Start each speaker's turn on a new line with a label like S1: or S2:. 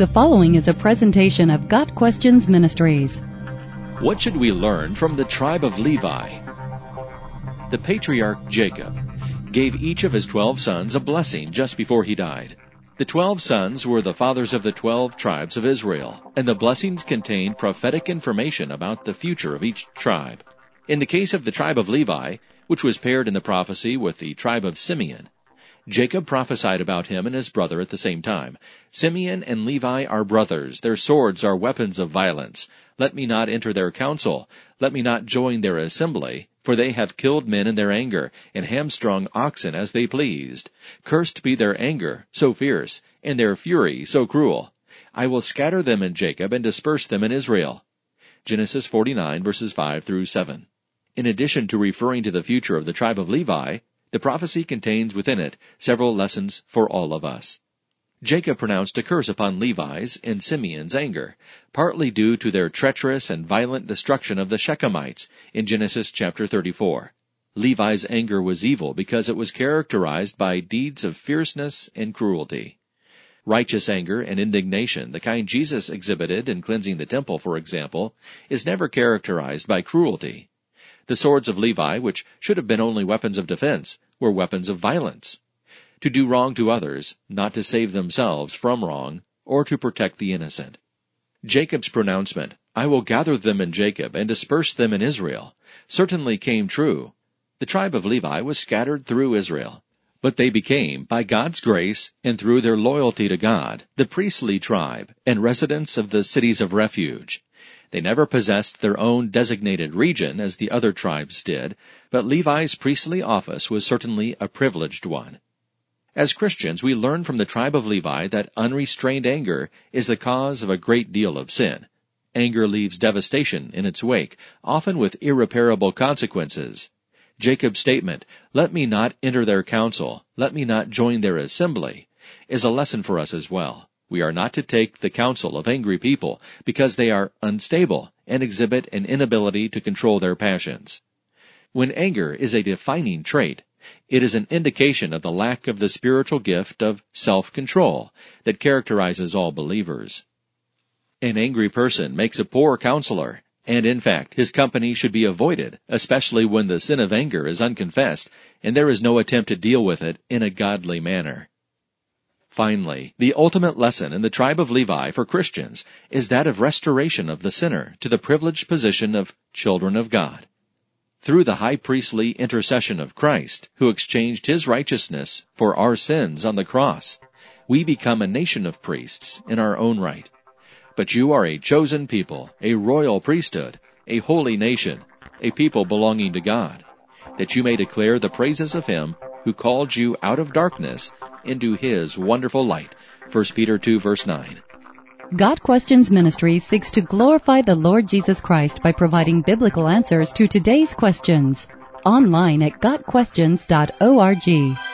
S1: The following is a presentation of Got Questions Ministries.
S2: What should we learn from the tribe of Levi? The patriarch Jacob gave each of his twelve sons a blessing just before he died. The twelve sons were the fathers of the twelve tribes of Israel, and the blessings contained prophetic information about the future of each tribe. In the case of the tribe of Levi, which was paired in the prophecy with the tribe of Simeon, Jacob prophesied about him and his brother at the same time. Simeon and Levi are brothers. Their swords are weapons of violence. Let me not enter their council. Let me not join their assembly. For they have killed men in their anger, and hamstrung oxen as they pleased. Cursed be their anger, so fierce, and their fury, so cruel. I will scatter them in Jacob and disperse them in Israel. Genesis 49 verses 5 through 7. In addition to referring to the future of the tribe of Levi, the prophecy contains within it several lessons for all of us. Jacob pronounced a curse upon Levi's in Simeon's anger, partly due to their treacherous and violent destruction of the Shechemites in Genesis chapter 34. Levi's anger was evil because it was characterized by deeds of fierceness and cruelty. Righteous anger and indignation, the kind Jesus exhibited in cleansing the temple, for example, is never characterized by cruelty. The swords of Levi, which should have been only weapons of defense, were weapons of violence. To do wrong to others, not to save themselves from wrong, or to protect the innocent. Jacob's pronouncement, I will gather them in Jacob and disperse them in Israel, certainly came true. The tribe of Levi was scattered through Israel. But they became, by God's grace and through their loyalty to God, the priestly tribe and residents of the cities of refuge. They never possessed their own designated region as the other tribes did, but Levi's priestly office was certainly a privileged one. As Christians, we learn from the tribe of Levi that unrestrained anger is the cause of a great deal of sin. Anger leaves devastation in its wake, often with irreparable consequences. Jacob's statement, let me not enter their council, let me not join their assembly, is a lesson for us as well. We are not to take the counsel of angry people because they are unstable and exhibit an inability to control their passions. When anger is a defining trait, it is an indication of the lack of the spiritual gift of self-control that characterizes all believers. An angry person makes a poor counselor, and in fact, his company should be avoided, especially when the sin of anger is unconfessed and there is no attempt to deal with it in a godly manner. Finally, the ultimate lesson in the tribe of Levi for Christians is that of restoration of the sinner to the privileged position of children of God. Through the high priestly intercession of Christ, who exchanged his righteousness for our sins on the cross, we become a nation of priests in our own right. But you are a chosen people, a royal priesthood, a holy nation, a people belonging to God, that you may declare the praises of him who called you out of darkness into his wonderful light. 1 Peter 2 verse 9.
S1: Got Questions Ministry seeks to glorify the Lord Jesus Christ by providing biblical answers to today's questions. Online at GotQuestions.org.